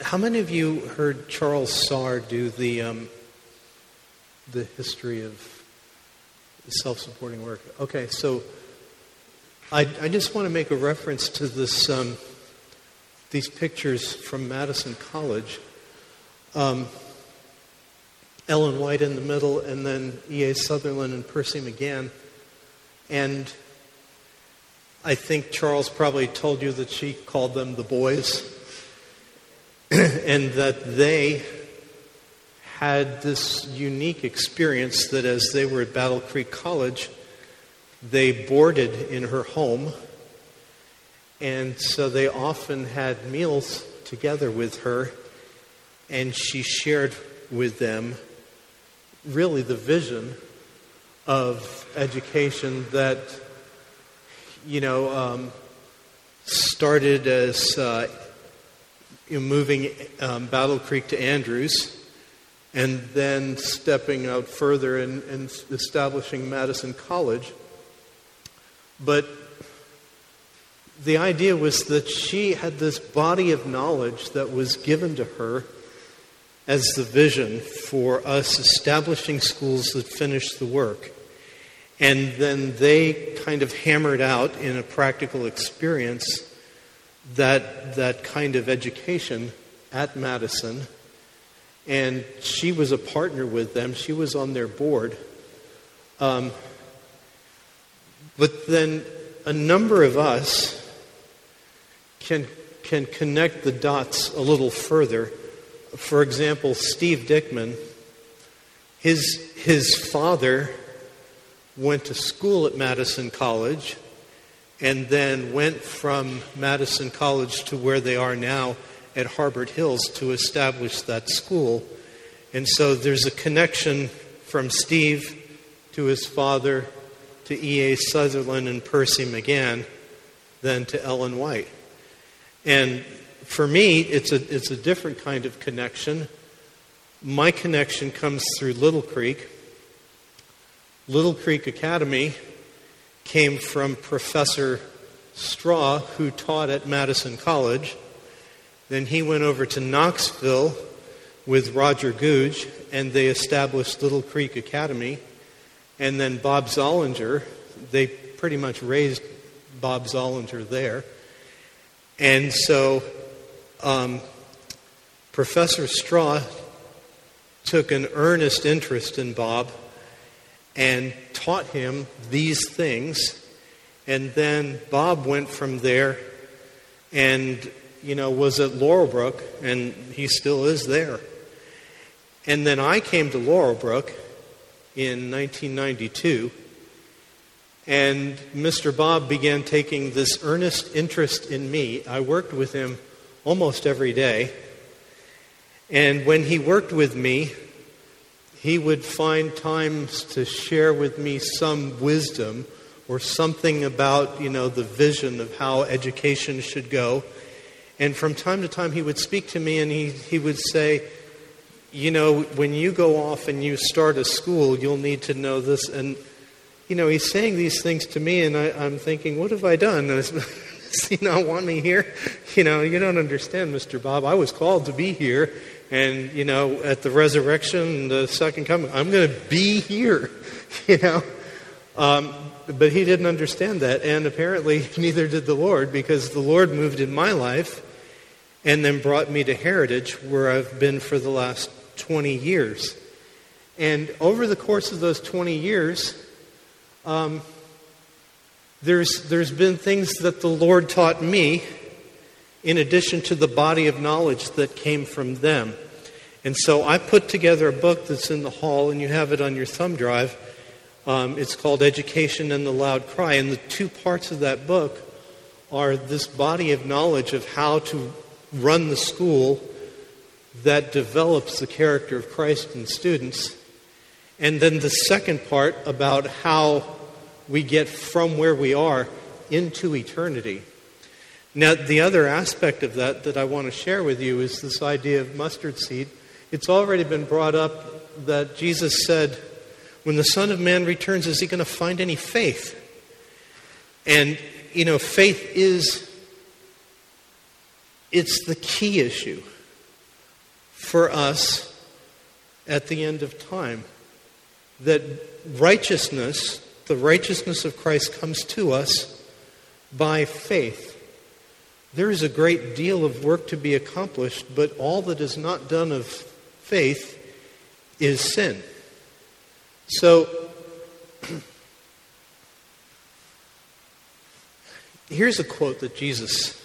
How many of you heard Charles Sarr do the um, the history of self-supporting work? Okay, so I, I just want to make a reference to this um, these pictures from Madison College. Um, Ellen White in the middle, and then E.A. Sutherland and Percy Magan. And I think Charles probably told you that she called them the boys, and that they had this unique experience that as they were at Battle Creek College, they boarded in her home, and so they often had meals together with her, and she shared with them really the vision of education that, you know, um, started as uh, you know, moving um, Battle Creek to Andrews and then stepping out further and, and establishing Madison College. But the idea was that she had this body of knowledge that was given to her as the vision for us establishing schools that finish the work. And then they kind of hammered out in a practical experience that, that kind of education at Madison. And she was a partner with them, she was on their board. Um, but then a number of us can, can connect the dots a little further for example, Steve Dickman, his, his father went to school at Madison College and then went from Madison College to where they are now at Harbert Hills to establish that school. And so there's a connection from Steve to his father to E.A. Sutherland and Percy Magan then to Ellen White. And for me, it's a, it's a different kind of connection. My connection comes through Little Creek. Little Creek Academy came from Professor Straw, who taught at Madison College. Then he went over to Knoxville with Roger Googe, and they established Little Creek Academy. And then Bob Zollinger, they pretty much raised Bob Zollinger there. And so um, Professor Straw took an earnest interest in Bob and taught him these things. And then Bob went from there and, you know, was at Laurelbrook, and he still is there. And then I came to Laurelbrook in 1992, and Mr. Bob began taking this earnest interest in me. I worked with him almost every day. And when he worked with me, he would find times to share with me some wisdom or something about, you know, the vision of how education should go. And from time to time, he would speak to me and he, he would say, You know, when you go off and you start a school, you'll need to know this. And, you know, he's saying these things to me, and I, am thinking, What have I done? Does he not want me here? You know, you don't understand, Mr. Bob. I was called to be here. And, you know, at the resurrection, the second coming, I'm going to be here, you know. Um, but he didn't understand that. And apparently, neither did the Lord, because the Lord moved in my life and then brought me to Heritage, where I've been for the last 20 years. And over the course of those 20 years, um, there's, there's been things that the Lord taught me in addition to the body of knowledge that came from them. And so I put together a book that's in the hall, and you have it on your thumb drive. Um, it's called Education and the Loud Cry. And the two parts of that book are this body of knowledge of how to run the school that develops the character of Christ in students. And then the second part about how we get from where we are into eternity. Now, the other aspect of that that I want to share with you is this idea of mustard seed. It's already been brought up that Jesus said, When the Son of Man returns, is he going to find any faith? And, you know, faith is it's the key issue. for us at the end of time. That righteousness, the righteousness of Christ, comes to us by faith. There is a great deal of work to be accomplished, but all that is not done of faith is sin. So, here's a quote that Jesus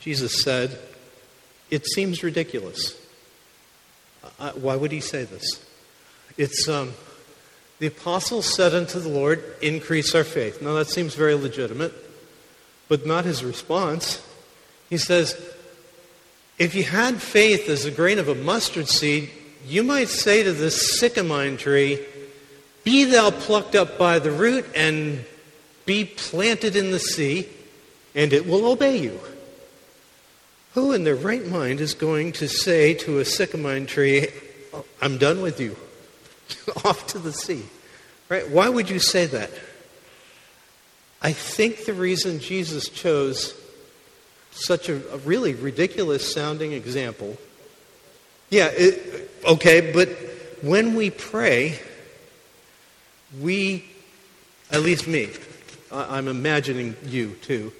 Jesus said, "It seems ridiculous." Why would he say this? It's um, the apostles said unto the Lord, "Increase our faith." Now that seems very legitimate, but not his response. He says, "If you had faith as a grain of a mustard seed, you might say to this sycamore tree, Be thou plucked up by the root and be planted in the sea, and it will obey you. Who in their right mind is going to say to a sycamore tree, I'm done with you, off to the sea? Right? Why would you say that? I think the reason Jesus chose such a, a really ridiculous sounding example. Yeah, it, okay, but when we pray, we, at least me, I'm imagining you too,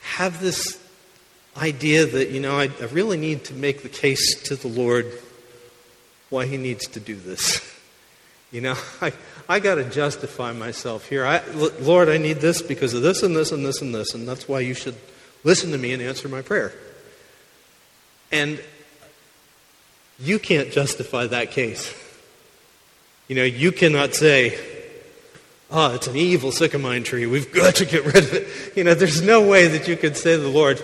have this idea that, you know, I, I really need to make the case to the Lord why he needs to do this. You know, I, I got to justify myself here. I, Lord, I need this because of this and this and this and this, and that's why you should listen to me and answer my prayer. And you can't justify that case. You know, you cannot say, oh, it's an evil sycamore tree. We've got to get rid of it. You know, there's no way that you could say to the Lord,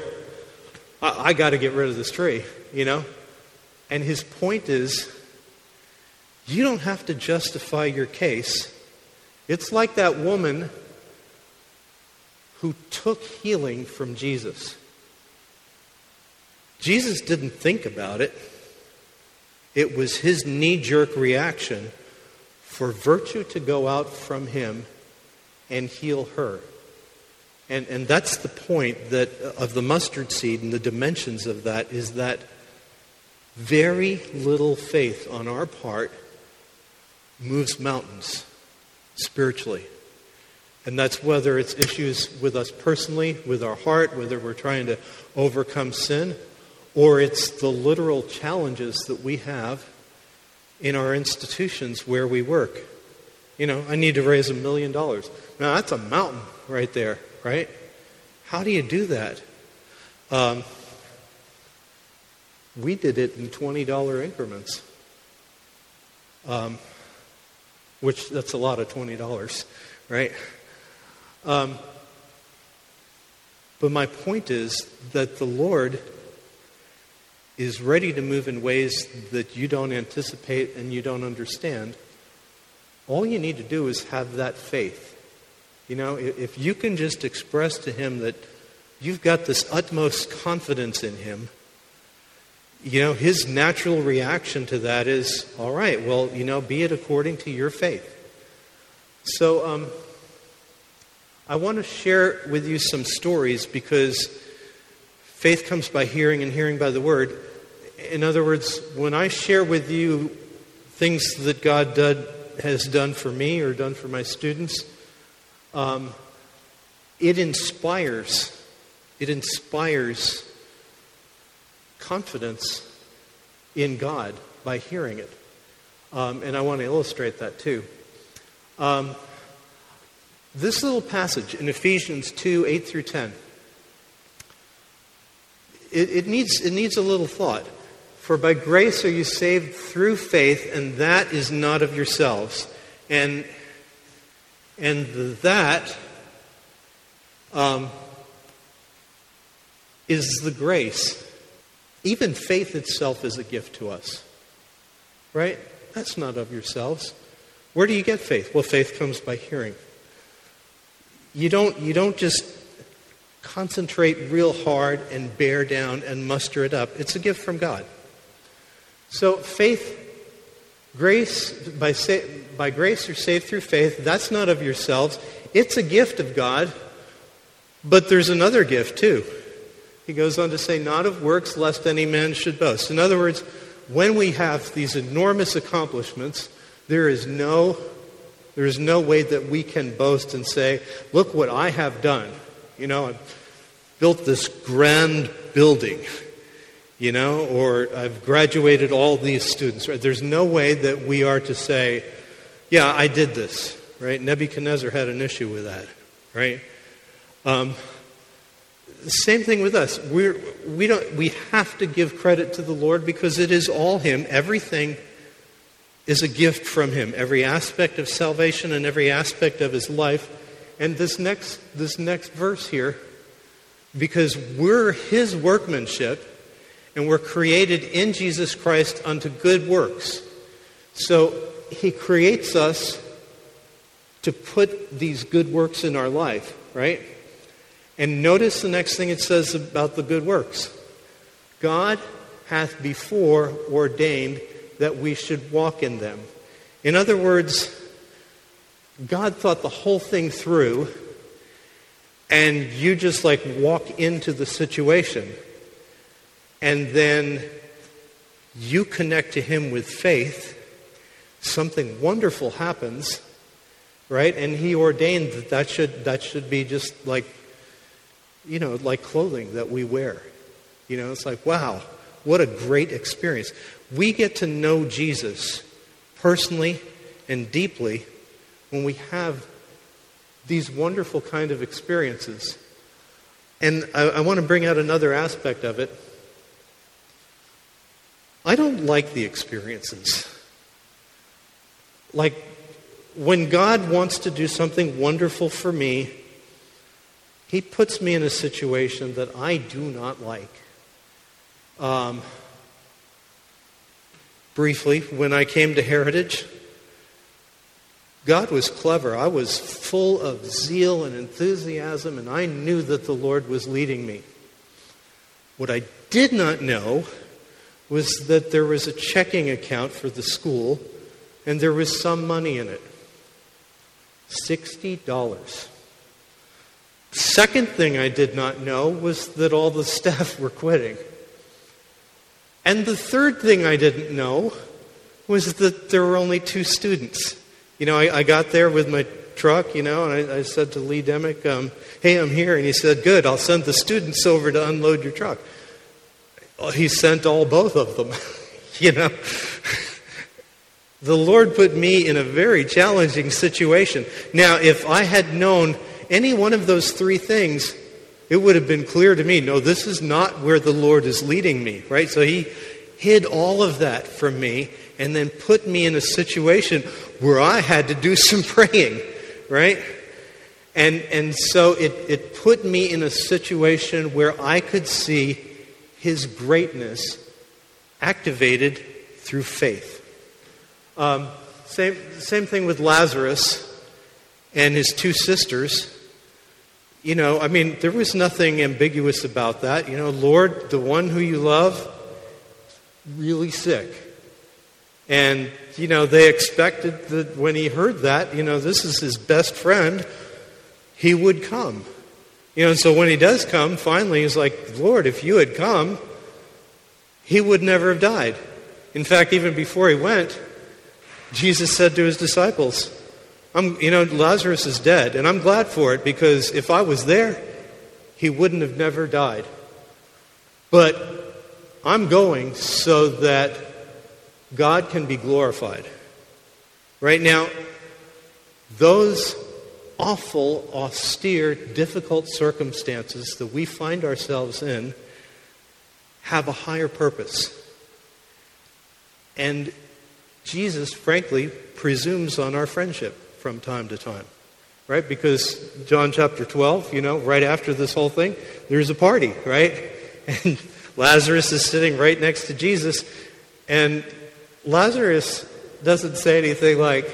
I, I got to get rid of this tree, you know? And his point is, you don't have to justify your case. It's like that woman who took healing from Jesus. Jesus didn't think about it. It was his knee jerk reaction for virtue to go out from him and heal her. And, and that's the point that, of the mustard seed and the dimensions of that is that very little faith on our part moves mountains spiritually. And that's whether it's issues with us personally, with our heart, whether we're trying to overcome sin, or it's the literal challenges that we have in our institutions where we work. You know, I need to raise a million dollars. Now, that's a mountain right there right? How do you do that? Um, we did it in $20 increments, um, which that's a lot of $20, right? Um, but my point is that the Lord is ready to move in ways that you don't anticipate and you don't understand. All you need to do is have that faith. You know, if you can just express to him that you've got this utmost confidence in him, you know, his natural reaction to that is, all right, well, you know, be it according to your faith. So, um, I want to share with you some stories because faith comes by hearing and hearing by the word. In other words, when I share with you things that God did, has done for me or done for my students, um, it inspires, it inspires confidence in God by hearing it. Um, and I want to illustrate that too. Um, this little passage in Ephesians 2 8 through 10, it, it, needs, it needs a little thought. For by grace are you saved through faith, and that is not of yourselves. And and that um, is the grace. Even faith itself is a gift to us. Right? That's not of yourselves. Where do you get faith? Well, faith comes by hearing. You don't, you don't just concentrate real hard and bear down and muster it up. It's a gift from God. So faith Grace, by, by grace, you're saved through faith. That's not of yourselves. It's a gift of God. But there's another gift, too. He goes on to say, not of works, lest any man should boast. In other words, when we have these enormous accomplishments, there is no, there is no way that we can boast and say, look what I have done. You know, I've built this grand building, you know, or I've graduated all these students. Right? There's no way that we are to say, yeah, I did this. Right? Nebuchadnezzar had an issue with that. Right? Um, same thing with us. We're, we, don't, we have to give credit to the Lord because it is all Him. Everything is a gift from Him. Every aspect of salvation and every aspect of His life. And this next, this next verse here, because we're His workmanship and we're created in Jesus Christ unto good works. So He creates us to put these good works in our life, right? And notice the next thing it says about the good works God hath before ordained that we should walk in them. In other words, God thought the whole thing through, and you just like walk into the situation, and then you connect to Him with faith, something wonderful happens, right? And He ordained that that should, that should be just like you know, like clothing that we wear. You know, it's like, wow, what a great experience. We get to know Jesus personally and deeply when we have these wonderful kind of experiences. And I, I want to bring out another aspect of it. I don't like the experiences. Like, when God wants to do something wonderful for me, he puts me in a situation that I do not like. Um, briefly, when I came to Heritage, God was clever. I was full of zeal and enthusiasm, and I knew that the Lord was leading me. What I did not know was that there was a checking account for the school, and there was some money in it $60. Second thing I did not know was that all the staff were quitting. And the third thing I didn't know was that there were only two students. You know, I, I got there with my truck, you know, and I, I said to Lee Demick, um, hey, I'm here. And he said, good, I'll send the students over to unload your truck. He sent all both of them, you know. the Lord put me in a very challenging situation. Now, if I had known any one of those three things, it would have been clear to me no, this is not where the Lord is leading me, right? So he hid all of that from me and then put me in a situation where I had to do some praying, right? And, and so it, it put me in a situation where I could see his greatness activated through faith. Um, same, same thing with Lazarus and his two sisters. You know, I mean, there was nothing ambiguous about that. You know, Lord, the one who you love, really sick. And, you know, they expected that when he heard that, you know, this is his best friend, he would come. You know, and so when he does come, finally, he's like, Lord, if you had come, he would never have died. In fact, even before he went, Jesus said to his disciples, I'm, you know, Lazarus is dead, and I'm glad for it because if I was there, he wouldn't have never died. But I'm going so that God can be glorified. Right now, those awful, austere, difficult circumstances that we find ourselves in have a higher purpose. And Jesus, frankly, presumes on our friendship from time to time. Right? Because John chapter 12, you know, right after this whole thing, there's a party, right? And Lazarus is sitting right next to Jesus. And Lazarus doesn't say anything like,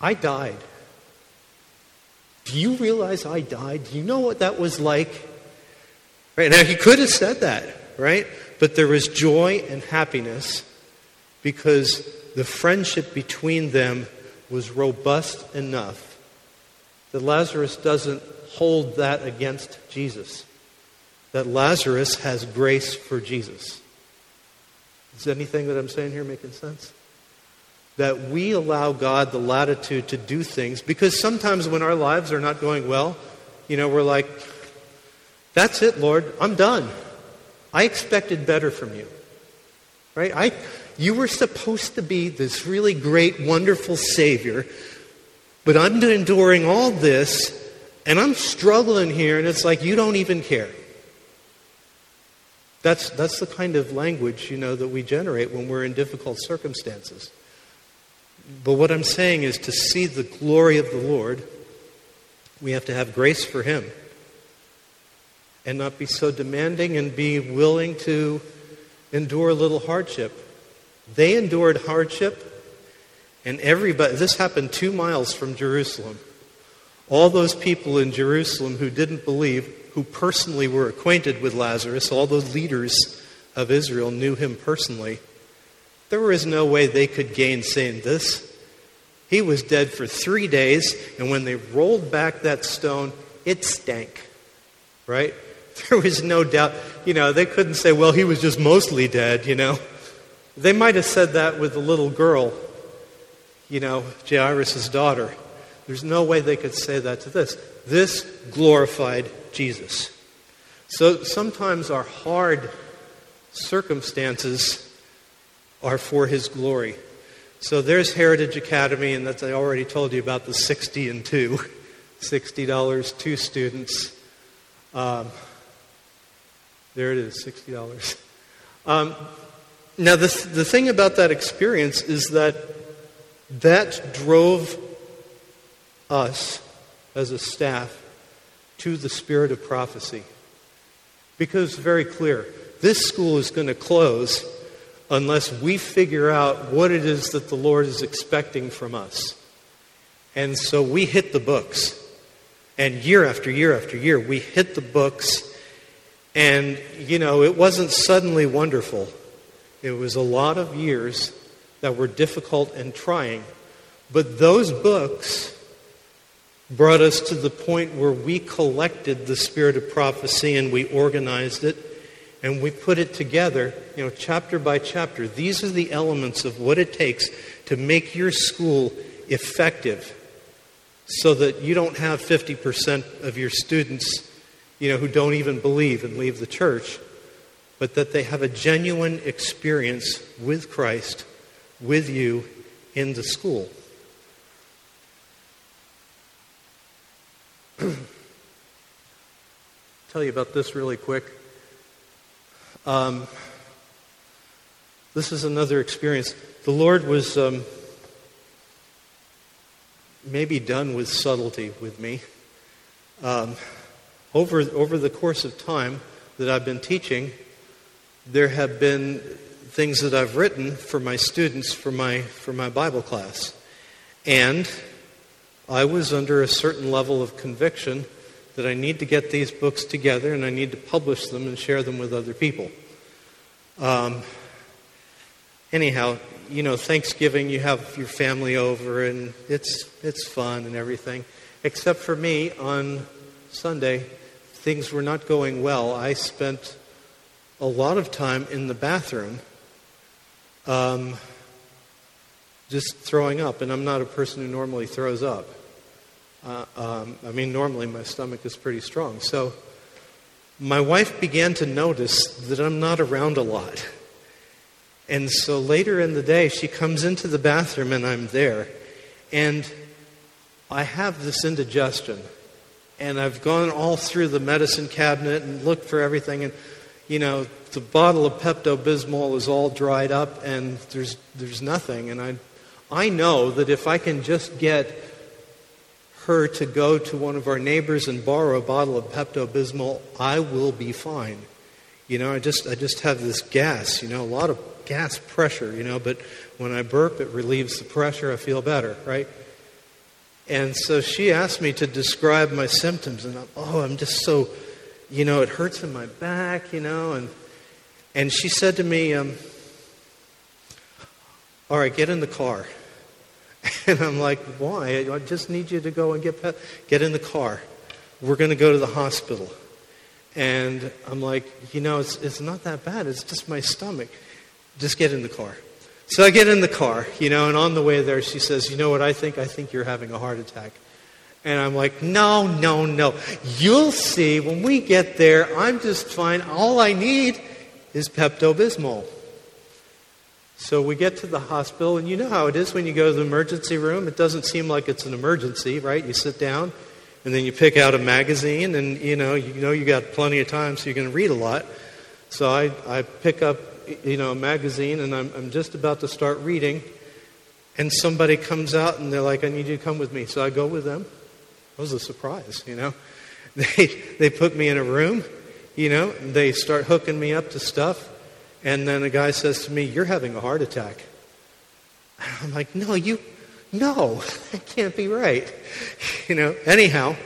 I died. Do you realize I died? Do you know what that was like? Right now, he could have said that, right? But there was joy and happiness because the friendship between them was robust enough that Lazarus doesn't hold that against Jesus. that Lazarus has grace for Jesus. Is anything that I'm saying here making sense? That we allow God the latitude to do things because sometimes when our lives are not going well, you know, we're like, that's it, Lord, I'm done. I expected better from you. Right? I, you were supposed to be this really great, wonderful Savior, but I'm enduring all this, and I'm struggling here, and it's like you don't even care. That's, that's the kind of language, you know, that we generate when we're in difficult circumstances. But what I'm saying is to see the glory of the Lord, we have to have grace for Him and not be so demanding and be willing to endure a little hardship. They endured hardship, and everybody, this happened two miles from Jerusalem. All those people in Jerusalem who didn't believe who personally were acquainted with Lazarus, all the leaders of Israel knew him personally, there was no way they could gainsay this. He was dead for three days, and when they rolled back that stone, it stank. Right? There was no doubt. You know, they couldn't say, well, he was just mostly dead, you know. They might have said that with the little girl, you know, Jairus' daughter. There's no way they could say that to this. This glorified Jesus. So sometimes our hard circumstances are for his glory. So there's Heritage Academy, and that's I already told you about the 60 and 2. $60, two students. Um, there it is, $60. Um, now, the, the thing about that experience is that that drove us as a staff to the spirit of prophecy. Because very clear, this school is going to close unless we figure out what it is that the Lord is expecting from us. And so we hit the books. And year after year after year, we hit the books. And, you know, it wasn't suddenly wonderful. It was a lot of years that were difficult and trying. But those books brought us to the point where we collected the spirit of prophecy and we organized it and we put it together, you know, chapter by chapter. These are the elements of what it takes to make your school effective so that you don't have 50% of your students, you know, who don't even believe and leave the church, but that they have a genuine experience with Christ, with you in the school. tell you about this really quick. Um, this is another experience. The Lord was um, maybe done with subtlety with me. Um, over, over the course of time that I've been teaching, there have been things that I've written for my students for my, for my Bible class. And I was under a certain level of conviction that I need to get these books together and I need to publish them and share them with other people. Um, anyhow, you know, Thanksgiving, you have your family over and it's, it's fun and everything. Except for me, on Sunday, things were not going well. I spent a lot of time in the bathroom um, just throwing up, and I'm not a person who normally throws up. Uh, um, I mean, normally my stomach is pretty strong. So my wife began to notice that I'm not around a lot. And so later in the day, she comes into the bathroom and I'm there. And I have this indigestion. And I've gone all through the medicine cabinet and looked for everything. And, you know, the bottle of Pepto Bismol is all dried up and there's, there's nothing. And I, I know that if I can just get her to go to one of our neighbors and borrow a bottle of Pepto Bismol, I will be fine. You know, I just I just have this gas, you know, a lot of gas pressure, you know, but when I burp, it relieves the pressure. I feel better, right? And so she asked me to describe my symptoms, and I'm, oh, I'm just so, you know, it hurts in my back, you know, and and she said to me, um, "All right, get in the car." And I'm like, why? I just need you to go and get, get in the car. We're going to go to the hospital. And I'm like, you know, it's, it's not that bad. It's just my stomach. Just get in the car. So I get in the car, you know, and on the way there, she says, you know what I think? I think you're having a heart attack. And I'm like, no, no, no. You'll see when we get there, I'm just fine. All I need is Pepto Bismol. So we get to the hospital, and you know how it is when you go to the emergency room. It doesn't seem like it's an emergency, right? You sit down, and then you pick out a magazine, and you know you know you got plenty of time, so you can read a lot. So I, I pick up you know a magazine, and I'm, I'm just about to start reading, and somebody comes out, and they're like, "I need you to come with me." So I go with them. Was a surprise, you know. They they put me in a room, you know. They start hooking me up to stuff. And then a guy says to me, You're having a heart attack. I'm like, No, you, no, that can't be right. You know, anyhow,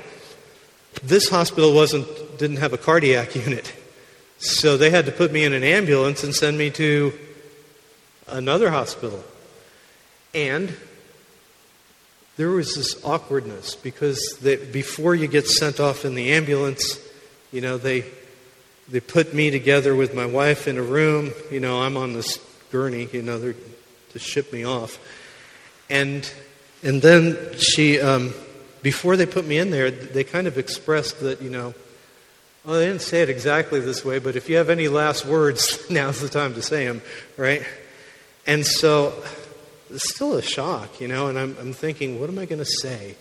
this hospital wasn't, didn't have a cardiac unit. So they had to put me in an ambulance and send me to another hospital. And there was this awkwardness because they, before you get sent off in the ambulance, you know, they they put me together with my wife in a room. You know, I'm on this gurney, you know, they're to ship me off. And, and then she, um, before they put me in there, they kind of expressed that, you know, well, they didn't say it exactly this way, but if you have any last words, now's the time to say them, right? And so it's still a shock, you know, and I'm, I'm thinking, what am I going to say?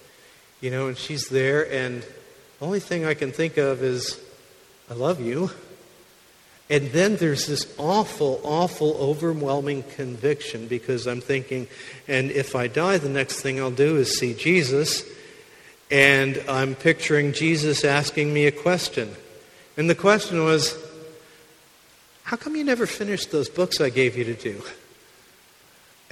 You know, and she's there, and the only thing I can think of is, I love you. And then there's this awful, awful, overwhelming conviction because I'm thinking, and if I die, the next thing I'll do is see Jesus. And I'm picturing Jesus asking me a question. And the question was, How come you never finished those books I gave you to do?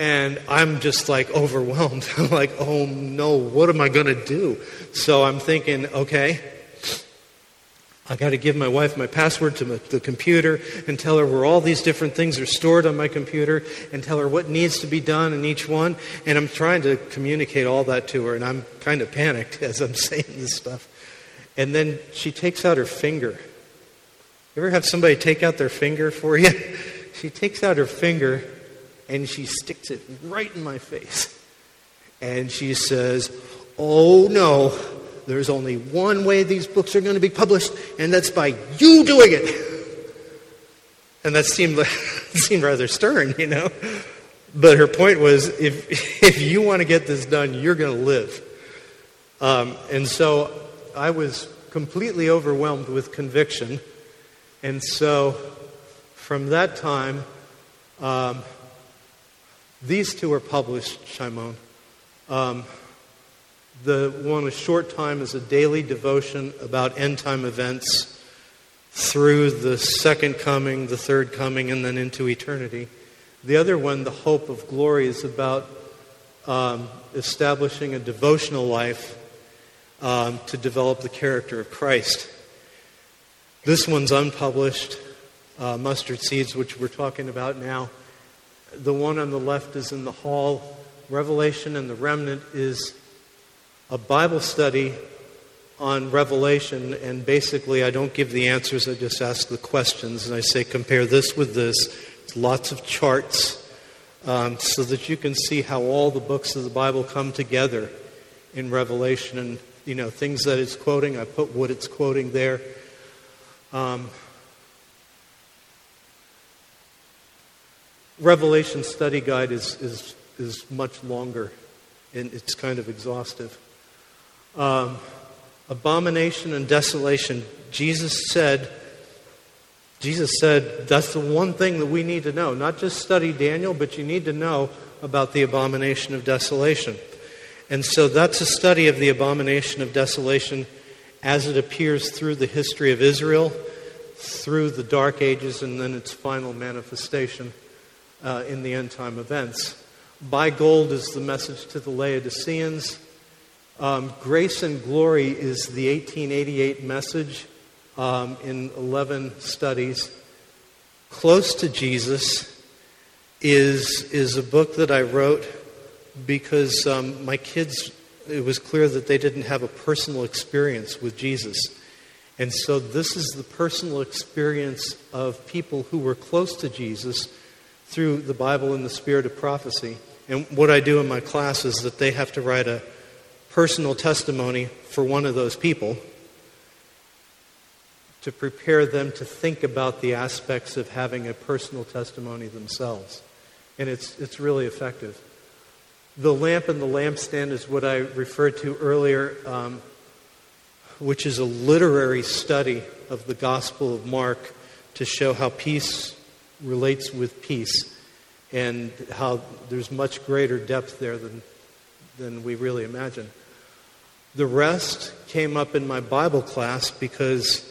And I'm just like overwhelmed. I'm like, Oh no, what am I going to do? So I'm thinking, okay I got to give my wife my password to the computer and tell her where all these different things are stored on my computer and tell her what needs to be done in each one. And I'm trying to communicate all that to her, and I'm kind of panicked as I'm saying this stuff. And then she takes out her finger. You ever have somebody take out their finger for you? she takes out her finger and she sticks it right in my face. And she says, Oh no, there's only one way these books are going to be published, and that's by you doing it. And that seemed, seemed rather stern, you know. But her point was if, if you want to get this done, you're going to live. Um, and so I was completely overwhelmed with conviction. And so from that time, um, these two are published, Shimon. Um, the one a short time is a daily devotion about end time events through the second coming, the third coming, and then into eternity. The other one, the hope of glory, is about um, establishing a devotional life um, to develop the character of Christ. This one's unpublished, uh, Mustard Seeds, which we're talking about now. The one on the left is in the hall. Revelation and the remnant is a Bible study on Revelation, and basically I don't give the answers, I just ask the questions, and I say, compare this with this. It's lots of charts um, so that you can see how all the books of the Bible come together in Revelation, and you know things that it's quoting. I put what it's quoting there. Um, Revelation study guide is, is, is much longer and it's kind of exhaustive um, abomination and desolation, Jesus said, Jesus said that's the one thing that we need to know. Not just study Daniel, but you need to know about the abomination of desolation. And so that's a study of the abomination of desolation as it appears through the history of Israel, through the Dark Ages, and then its final manifestation uh, in the end time events. Buy gold is the message to the Laodiceans. Um, Grace and Glory is the 1888 message um, in 11 studies. Close to Jesus is, is a book that I wrote because um, my kids, it was clear that they didn't have a personal experience with Jesus. And so, this is the personal experience of people who were close to Jesus through the Bible and the spirit of prophecy. And what I do in my class is that they have to write a personal testimony for one of those people to prepare them to think about the aspects of having a personal testimony themselves. And it's, it's really effective. The lamp and the lampstand is what I referred to earlier, um, which is a literary study of the Gospel of Mark to show how piece relates with piece and how there's much greater depth there than, than we really imagine. The rest came up in my Bible class because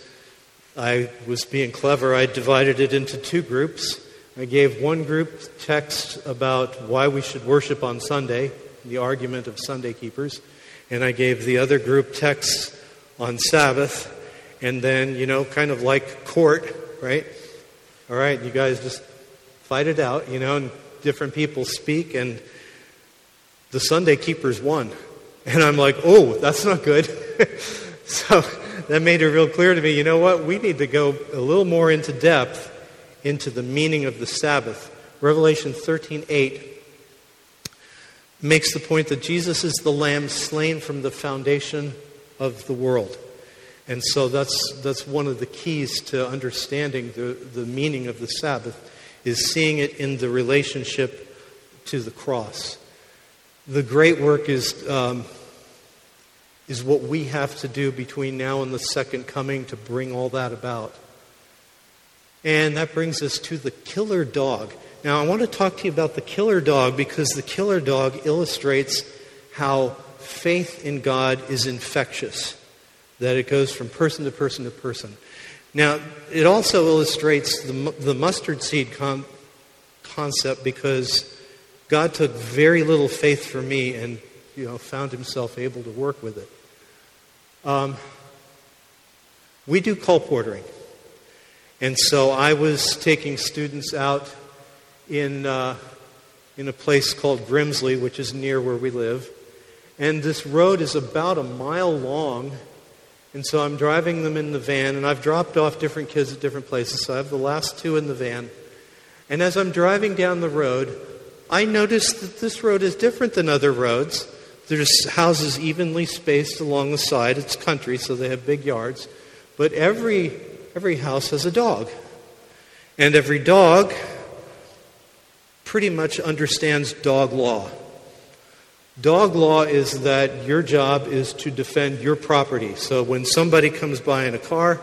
I was being clever. I divided it into two groups. I gave one group text about why we should worship on Sunday, the argument of Sunday keepers, and I gave the other group texts on Sabbath, and then, you know, kind of like court, right? All right, you guys just fight it out, you know, and different people speak, and the Sunday keepers won. And I'm like, oh, that's not good. so that made it real clear to me you know what? We need to go a little more into depth into the meaning of the Sabbath. Revelation 13 8 makes the point that Jesus is the lamb slain from the foundation of the world. And so that's, that's one of the keys to understanding the, the meaning of the Sabbath is seeing it in the relationship to the cross. The great work is um, is what we have to do between now and the second coming to bring all that about. And that brings us to the killer dog. Now, I want to talk to you about the killer dog because the killer dog illustrates how faith in God is infectious, that it goes from person to person to person. Now, it also illustrates the, the mustard seed con- concept because God took very little faith for me and you know, found himself able to work with it. Um, we do colporteuring. And so I was taking students out in, uh, in a place called Grimsley, which is near where we live. And this road is about a mile long. And so I'm driving them in the van, and I've dropped off different kids at different places. So I have the last two in the van. And as I'm driving down the road, I notice that this road is different than other roads. There's houses evenly spaced along the side. It's country, so they have big yards. But every, every house has a dog. And every dog pretty much understands dog law. Dog law is that your job is to defend your property. So when somebody comes by in a car,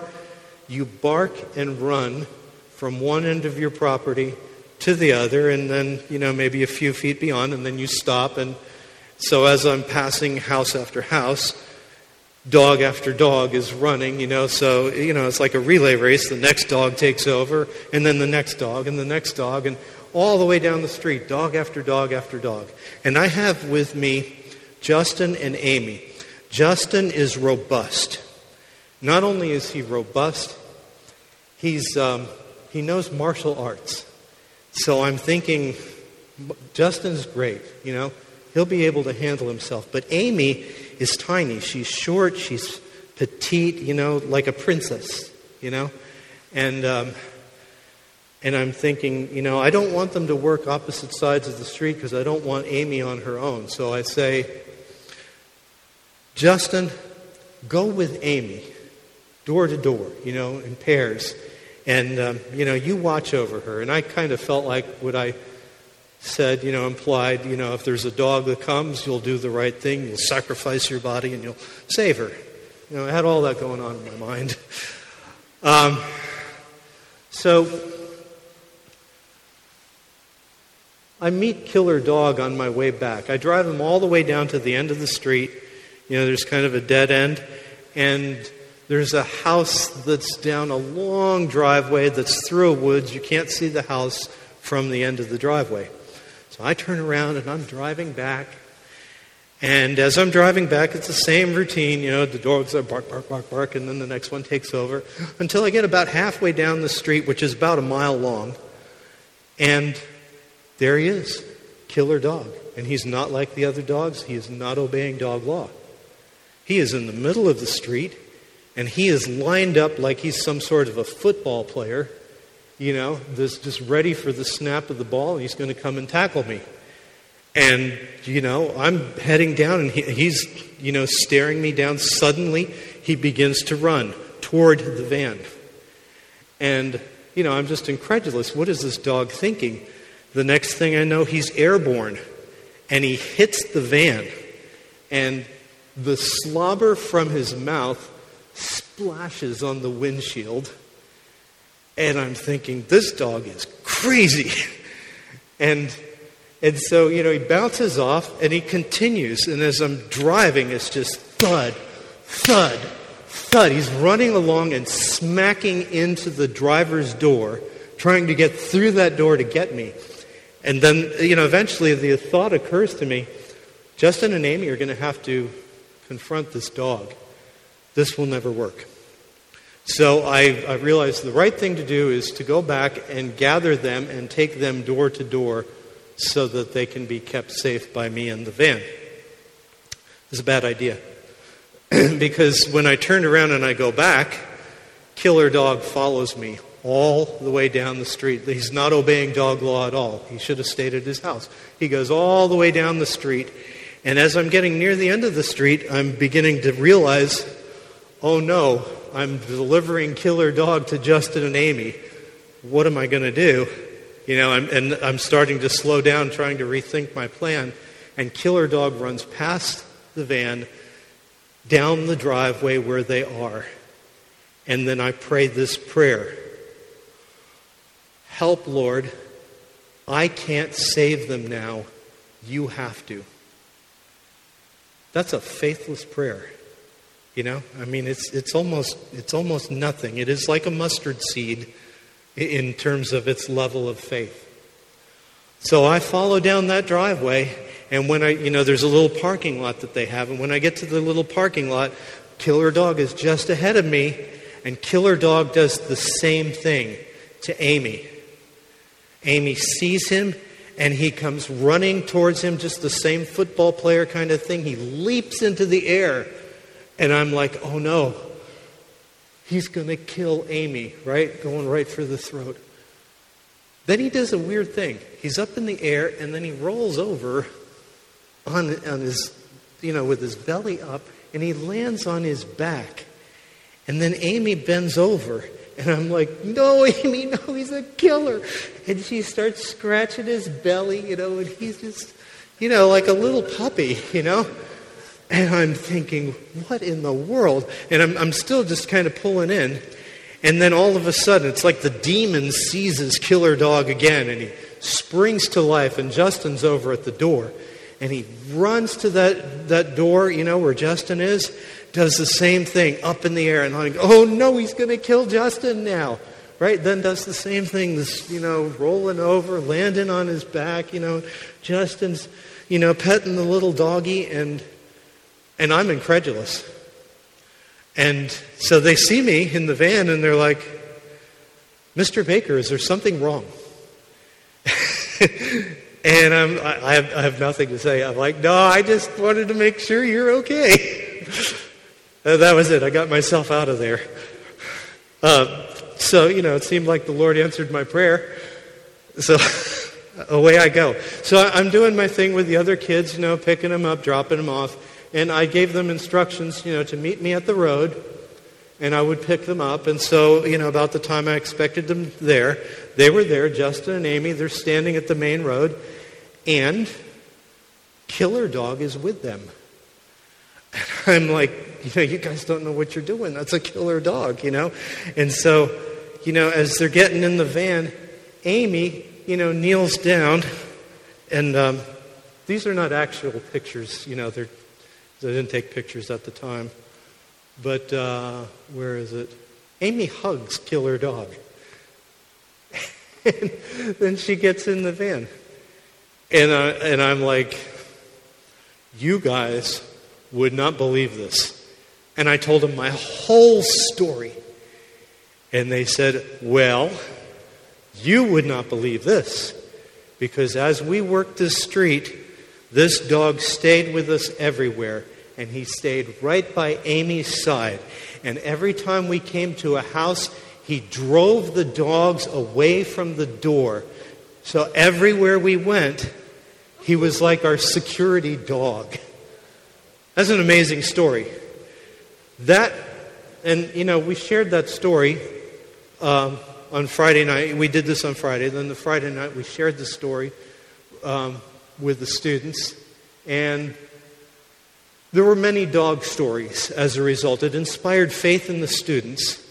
you bark and run from one end of your property to the other, and then, you know, maybe a few feet beyond, and then you stop and so as I'm passing house after house, dog after dog is running, you know, so, you know, it's like a relay race. The next dog takes over, and then the next dog, and the next dog, and all the way down the street, dog after dog after dog. And I have with me Justin and Amy. Justin is robust. Not only is he robust, he's, um, he knows martial arts. So I'm thinking, Justin's great, you know. He'll be able to handle himself. But Amy is tiny. She's short. She's petite, you know, like a princess, you know? And, um, and I'm thinking, you know, I don't want them to work opposite sides of the street because I don't want Amy on her own. So I say, Justin, go with Amy, door to door, you know, in pairs. And, um, you know, you watch over her. And I kind of felt like what I said, you know, implied, you know, if there's a dog that comes, you'll do the right thing, you'll sacrifice your body, and you'll save her. You know, I had all that going on in my mind. Um, so I meet Killer Dog on my way back. I drive him all the way down to the end of the street. You know, there's kind of a dead end, and there's a house that's down a long driveway that's through a woods. You can't see the house from the end of the driveway. So I turn around and I'm driving back. And as I'm driving back, it's the same routine. You know, the dogs are bark, bark, bark, bark, and then the next one takes over until I get about halfway down the street, which is about a mile long. And there he is, killer dog. And he's not like the other dogs, he is not obeying dog law. He is in the middle of the street, And he is lined up like he's some sort of a football player, you know, this, just ready for the snap of the ball. He's going to come and tackle me. And, you know, I'm heading down and he, he's, you know, staring me down. Suddenly, he begins to run toward the van. And, you know, I'm just incredulous. What is this dog thinking? The next thing I know, he's airborne and he hits the van. And the slobber from his mouth splashes on the windshield. And I'm thinking, this dog is crazy. and and so, you know, he bounces off and he continues. And as I'm driving, it's just thud, thud, thud. He's running along and smacking into the driver's door, trying to get through that door to get me. And then, you know, eventually the thought occurs to me Justin and Amy are going to have to confront this dog. This will never work. So I, I realized the right thing to do is to go back and gather them and take them door to door so that they can be kept safe by me in the van. It's a bad idea. because when I turn around and I go back, Killer Dog follows me all the way down the street. He's not obeying dog law at all. He should have stayed at his house. He goes all the way down the street. And as I'm getting near the end of the street, I'm beginning to realize oh no, I'm delivering Killer Dog to Justin and Amy. What am I going to do? You know, I'm, and I'm starting to slow down, trying to rethink my plan. And Killer Dog runs past the van, down the driveway where they are. And then I pray this prayer Help, Lord. I can't save them now. You have to. That's a faithless prayer. You know, I mean, it's, it's, almost, it's almost nothing. It is like a mustard seed in terms of its level of faith. So I follow down that driveway, and when I, you know, there's a little parking lot that they have, and when I get to the little parking lot, Killer Dog is just ahead of me, and Killer Dog does the same thing to Amy. Amy sees him, and he comes running towards him, just the same football player kind of thing. He leaps into the air, and I'm like, oh no, He's going to kill Amy, right? Going right for the throat. Then he does a weird thing. He's up in the air and then he rolls over on, on his, you know, with his belly up and he lands on his back. And then Amy bends over and I'm like, no, Amy, no, he's a killer. And she starts scratching his belly, you know, and he's just, you know, like a little puppy, you know. And I'm thinking, what in the world? And I'm, I'm still just kind of pulling in. And then all of a sudden, it's like the demon seizes Killer Dog again, and he springs to life, and Justin's over at the door. And he runs to that, that door, you know, where Justin is, does the same thing up in the air, and I'm oh no, he's going to kill Justin now. Right? Then does the same thing, this, you know, rolling over, landing on his back, you know. Justin's, you know, petting the little doggy, and and I'm incredulous. And so they see me in the van and they're like, Mr. Baker, is there something wrong? and I'm, I, have, I have nothing to say. I'm like, no, I just wanted to make sure you're okay. that was it. I got myself out of there. Uh, so, you know, it seemed like the Lord answered my prayer. So away I go. So I'm doing my thing with the other kids, you know, picking them up, dropping them off and I gave them instructions, you know, to meet me at the road, and I would pick them up. And so, you know, about the time I expected them there, they were there, Justin and Amy, they're standing at the main road, and Killer Dog is with them. And I'm like, you know, you guys don't know what you're doing. That's a killer dog, you know? And so, you know, as they're getting in the van, Amy, you know, kneels down, and um, these are not actual pictures, you know, they're I didn't take pictures at the time. But uh, where is it? Amy hugs Killer Dog. and then she gets in the van. And, uh, and I'm like, you guys would not believe this. And I told them my whole story. And they said, well, you would not believe this. Because as we worked this street, this dog stayed with us everywhere, and he stayed right by Amy's side. And every time we came to a house, he drove the dogs away from the door. So everywhere we went, he was like our security dog. That's an amazing story. That, and you know, we shared that story um, on Friday night. We did this on Friday. Then the Friday night, we shared the story um, with the students. And there were many dog stories as a result. It inspired faith in the students.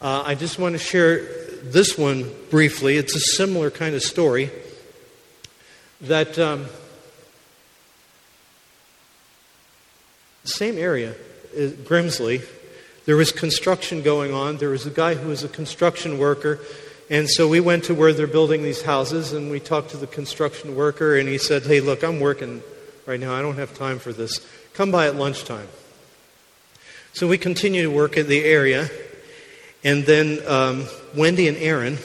Uh, I just want to share this one briefly. It's a similar kind of story that um, same area, Grimsley. There was construction going on. There was a guy who was a construction worker. And so we went to where they're building these houses and we talked to the construction worker and he said, Hey, look, I'm working right now. I don't have time for this. Come by at lunchtime. So we continue to work in the area. And then um, Wendy and Aaron,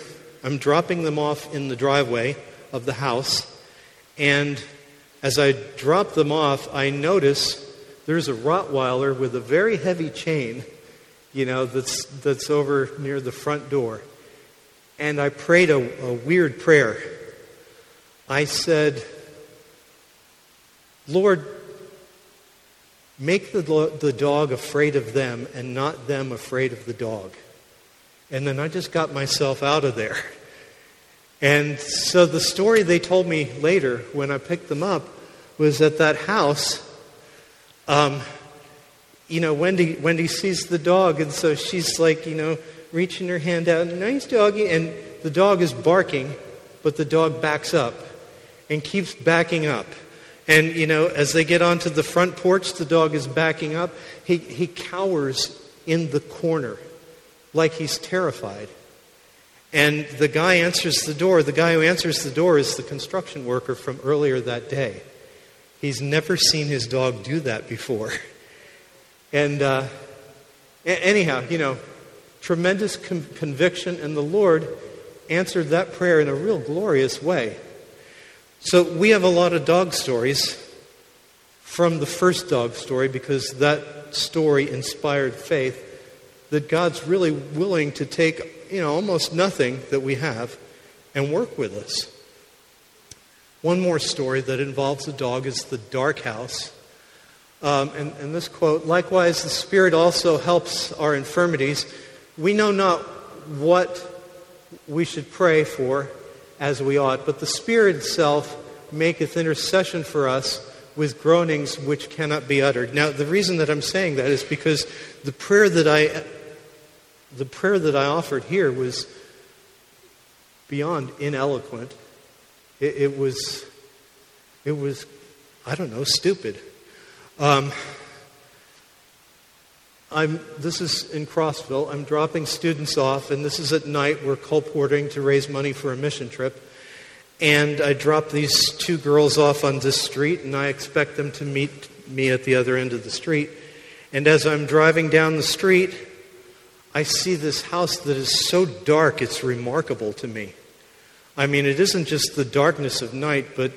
I'm dropping them off in the driveway of the house. And as I drop them off, I notice there's a Rottweiler with a very heavy chain, you know, that's, that's over near the front door. And I prayed a, a weird prayer. I said, Lord, Make the, the dog afraid of them and not them afraid of the dog. And then I just got myself out of there. And so the story they told me later when I picked them up was that that house. Um, you know, Wendy, Wendy sees the dog, and so she's like, you know, reaching her hand out, nice doggy, and the dog is barking, but the dog backs up and keeps backing up. And, you know, as they get onto the front porch, the dog is backing up. He, he cowers in the corner like he's terrified. And the guy answers the door. The guy who answers the door is the construction worker from earlier that day. He's never seen his dog do that before. And uh, anyhow, you know, tremendous com- conviction, and the Lord answered that prayer in a real glorious way. So we have a lot of dog stories from the first dog story because that story inspired faith that God's really willing to take, you know, almost nothing that we have and work with us. One more story that involves a dog is the dark house. Um, and, and this quote Likewise, the Spirit also helps our infirmities. We know not what we should pray for as we ought, but the Spirit itself maketh intercession for us with groanings which cannot be uttered. Now, the reason that I'm saying that is because the prayer that I the prayer that I offered here was beyond ineloquent. It, it was it was I don't know stupid. Um, I'm, this is in Crossville. I'm dropping students off, and this is at night. We're colporting to raise money for a mission trip. And I drop these two girls off on this street, and I expect them to meet me at the other end of the street. And as I'm driving down the street, I see this house that is so dark, it's remarkable to me. I mean, it isn't just the darkness of night, but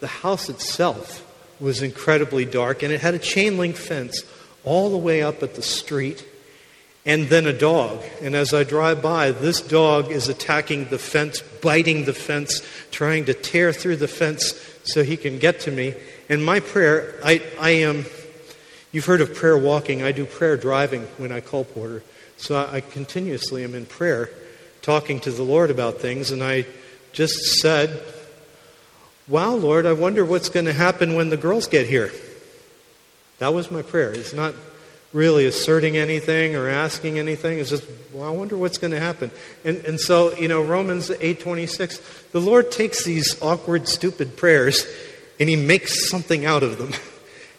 the house itself was incredibly dark, and it had a chain link fence all the way up at the street and then a dog. And as I drive by, this dog is attacking the fence, biting the fence, trying to tear through the fence so he can get to me. And my prayer, I, I am, you've heard of prayer walking. I do prayer driving when I call Porter. So I, I continuously am in prayer, talking to the Lord about things. And I just said, Wow, Lord, I wonder what's going to happen when the girls get here. That was my prayer. It's not really asserting anything or asking anything. It's just, well, I wonder what's going to happen. And, and so, you know, Romans 8.26, the Lord takes these awkward, stupid prayers and he makes something out of them.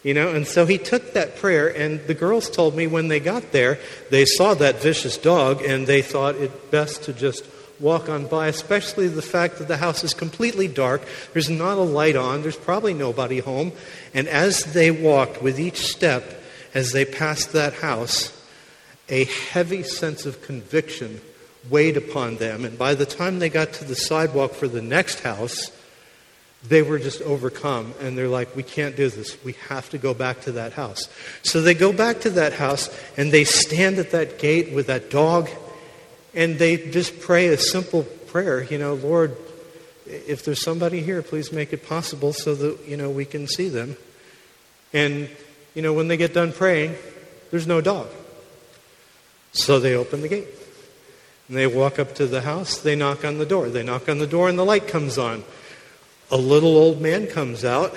You know, and so he took that prayer, and the girls told me when they got there, they saw that vicious dog, and they thought it best to just walk on by, especially the fact that the house is completely dark. There's not a light on. There's probably nobody home. And as they walked with each step, as they passed that house, a heavy sense of conviction weighed upon them. And by the time they got to the sidewalk for the next house, they were just overcome and they're like, we can't do this. We have to go back to that house. So they go back to that house and they stand at that gate with that dog and they just pray a simple prayer, you know, Lord, if there's somebody here, please make it possible so that, you know, we can see them. And, you know, when they get done praying, there's no dog. So they open the gate. And they walk up to the house, they knock on the door. They knock on the door and the light comes on a little old man comes out,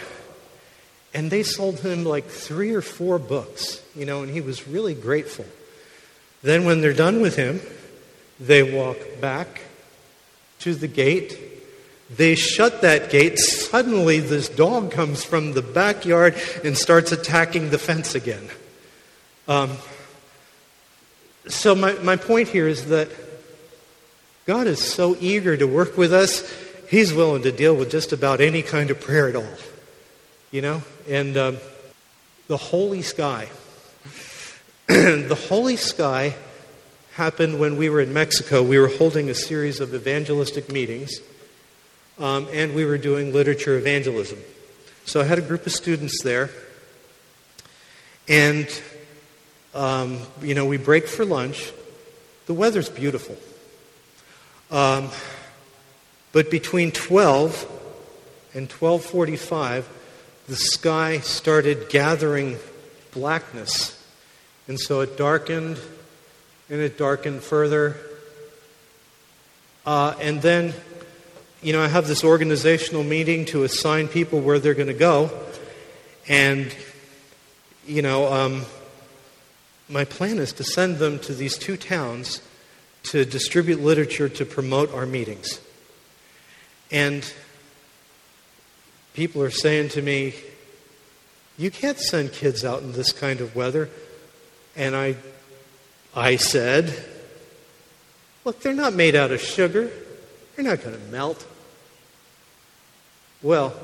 and they sold him like three or four books, you know, and he was really grateful. Then, when they're done with him, they walk back to the gate. They shut that gate. Suddenly, this dog comes from the backyard and starts attacking the fence again. Um, so, my, my point here is that God is so eager to work with us he's willing to deal with just about any kind of prayer at all. You know? And um, the holy sky. the holy sky happened when we were in Mexico. We were holding a series of evangelistic meetings, um, and we were doing literature evangelism. So I had a group of students there, and um, you know we break for lunch. The weather's beautiful. Um, but between 12 and 1245, the sky started gathering blackness. And so it darkened and it darkened further. Uh, and then, you know, I have this organizational meeting to assign people where they're going to go. And, you know, um, my plan is to send them to these two towns to distribute literature to promote our meetings. And people are saying to me, You can't send kids out in this kind of weather. And I, I said, Look, they're not made out of sugar, they're not going to melt. Well,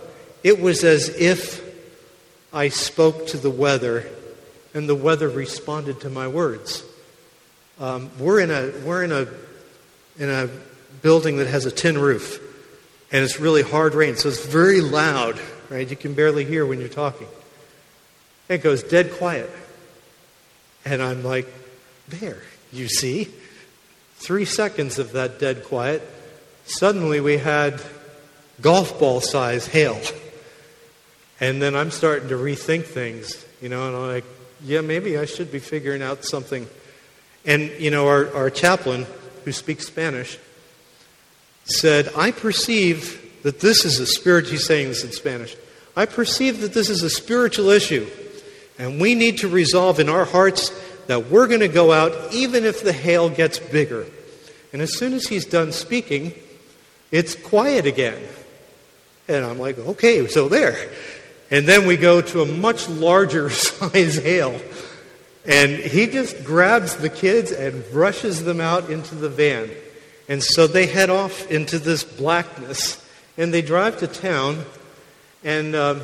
it was as if I spoke to the weather and the weather responded to my words. Um, we're in a, we're in, a, in a building that has a tin roof and it's really hard rain, so it's very loud, right? You can barely hear when you're talking. It goes dead quiet. And I'm like, there, you see? Three seconds of that dead quiet. Suddenly we had golf ball size hail. And then I'm starting to rethink things, you know, and I'm like, yeah, maybe I should be figuring out something. And, you know, our, our chaplain, who speaks Spanish, said, I perceive that this is a spirit, he's saying this in Spanish. I perceive that this is a spiritual issue, and we need to resolve in our hearts that we're going to go out even if the hail gets bigger. And as soon as he's done speaking, it's quiet again. And I'm like, okay, so there. And then we go to a much larger size hail. And he just grabs the kids and rushes them out into the van. And so they head off into this blackness and they drive to town. And, um,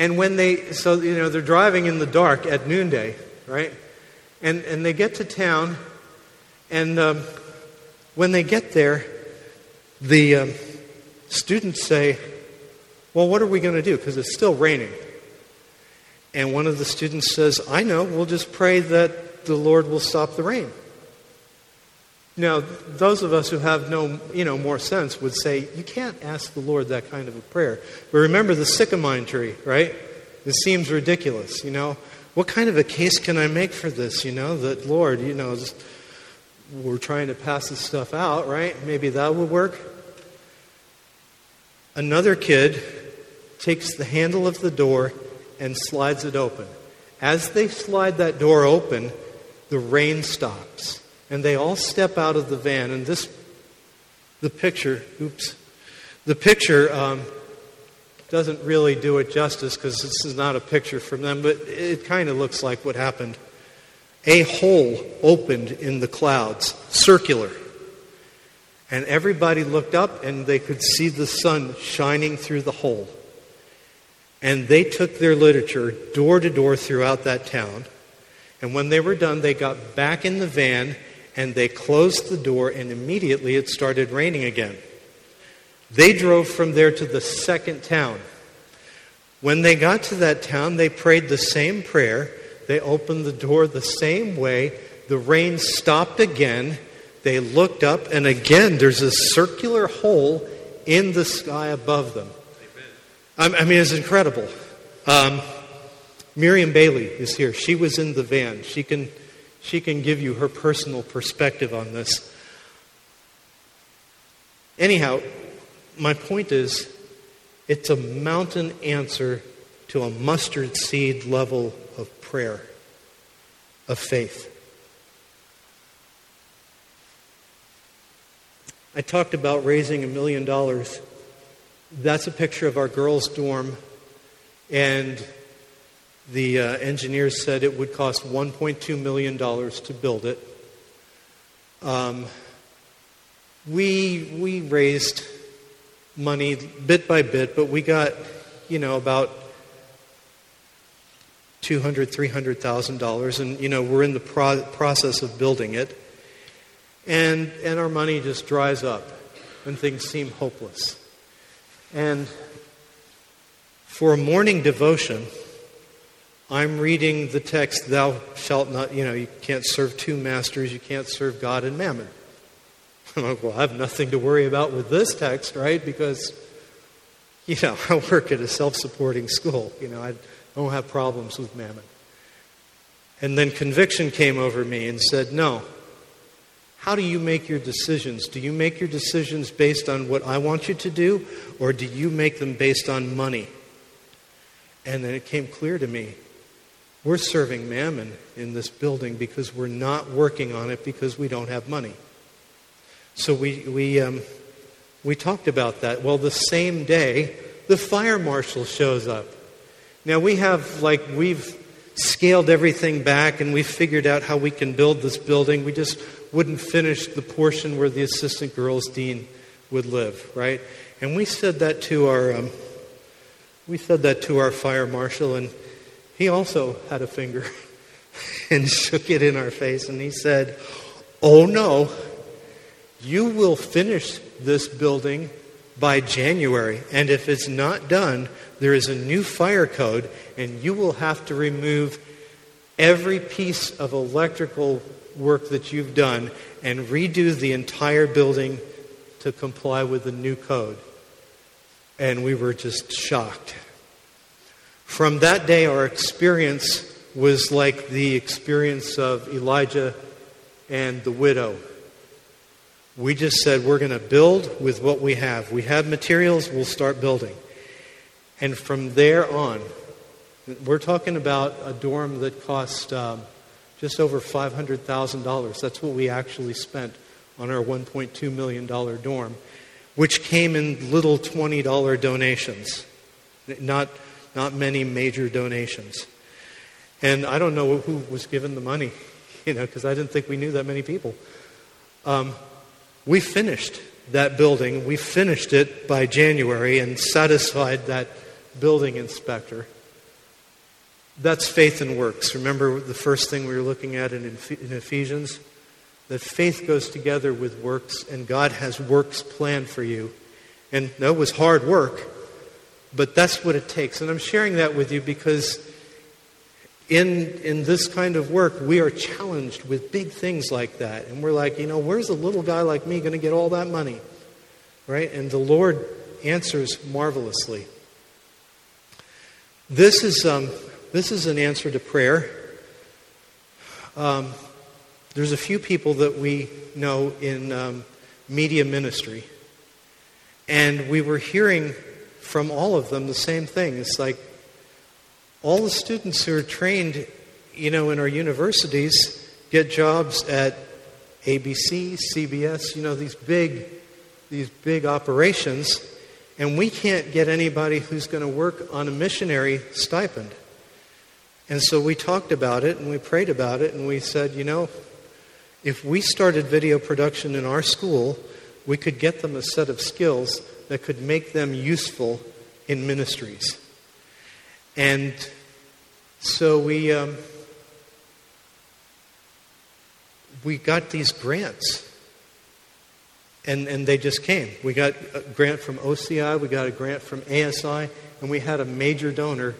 and when they, so, you know, they're driving in the dark at noonday, right? And, and they get to town. And um, when they get there, the um, students say, Well, what are we going to do? Because it's still raining. And one of the students says, I know, we'll just pray that the Lord will stop the rain. Now, those of us who have no, you know, more sense would say, you can't ask the Lord that kind of a prayer. But remember the sycamine tree, right? It seems ridiculous, you know. What kind of a case can I make for this, you know, that Lord, you know, we're trying to pass this stuff out, right? Maybe that would work. Another kid takes the handle of the door and slides it open. As they slide that door open, the rain stops and they all step out of the van. And this, the picture, oops, the picture um, doesn't really do it justice because this is not a picture from them, but it kind of looks like what happened. A hole opened in the clouds, circular. And everybody looked up and they could see the sun shining through the hole. And they took their literature door to door throughout that town. And when they were done, they got back in the van and they closed the door, and immediately it started raining again. They drove from there to the second town. When they got to that town, they prayed the same prayer. They opened the door the same way. The rain stopped again. They looked up, and again, there's a circular hole in the sky above them. I mean, it's incredible. Um, Miriam Bailey is here. She was in the van. She can, she can give you her personal perspective on this. Anyhow, my point is it's a mountain answer to a mustard seed level of prayer, of faith. I talked about raising a million dollars. That's a picture of our girls' dorm, and the uh, engineers said it would cost $1.2 million to build it. Um, we, we raised money bit by bit, but we got, you know, about $200,000, $300,000, and, you know, we're in the pro- process of building it. And, and our money just dries up when things seem hopeless. And for a morning devotion, I'm reading the text, Thou shalt not, you know, you can't serve two masters, you can't serve God and mammon. I'm like, well, I have nothing to worry about with this text, right? Because, you know, I work at a self supporting school. You know, I don't have problems with mammon. And then conviction came over me and said, no. How do you make your decisions? Do you make your decisions based on what I want you to do, or do you make them based on money? And then it came clear to me we're serving mammon in this building because we're not working on it because we don't have money. So we, we, um, we talked about that. Well, the same day, the fire marshal shows up. Now we have, like, we've scaled everything back and we've figured out how we can build this building. We just wouldn't finish the portion where the assistant girls dean would live, right? And we said that to our, um, we said that to our fire marshal, and he also had a finger and shook it in our face and he said, Oh no, you will finish this building by January. And if it's not done, there is a new fire code and you will have to remove every piece of electrical work that you've done and redo the entire building to comply with the new code. And we were just shocked. From that day, our experience was like the experience of Elijah and the widow. We just said, we're going to build with what we have. We have materials, we'll start building. And from there on, we're talking about a dorm that cost um, just over $500,000. That's what we actually spent on our $1.2 million dorm, which came in little $20 donations. Not not many major donations. And I don't know who was given the money, you know, because I didn't think we knew that many people. Um, we finished that building. We finished it by January and satisfied that building inspector. That's faith and works. Remember the first thing we were looking at in, in Ephesians? That faith goes together with works, and God has works planned for you. And that was hard work, but that's what it takes. And I'm sharing that with you because in, in this kind of work, we are challenged with big things like that. And we're like, you know, where's a little guy like me going to get all that money? Right? And the Lord answers marvelously. This is, um, this is an answer to prayer. Um, there's a few people that we know in um, media ministry. And we were hearing from all of them the same thing. It's like all the students who are trained, you know, in our universities get jobs at ABC, CBS, you know, these big, these big operations, and we can't get anybody who's going to work on a missionary stipend. And so we talked about it and we prayed about it and we said, you know, if we started video production in our school, we could get them a set of skills that could make them useful in ministries. And so we, um, we got these grants. And, and they just came. We got a grant from OCI, we got a grant from ASI, and we had a major donor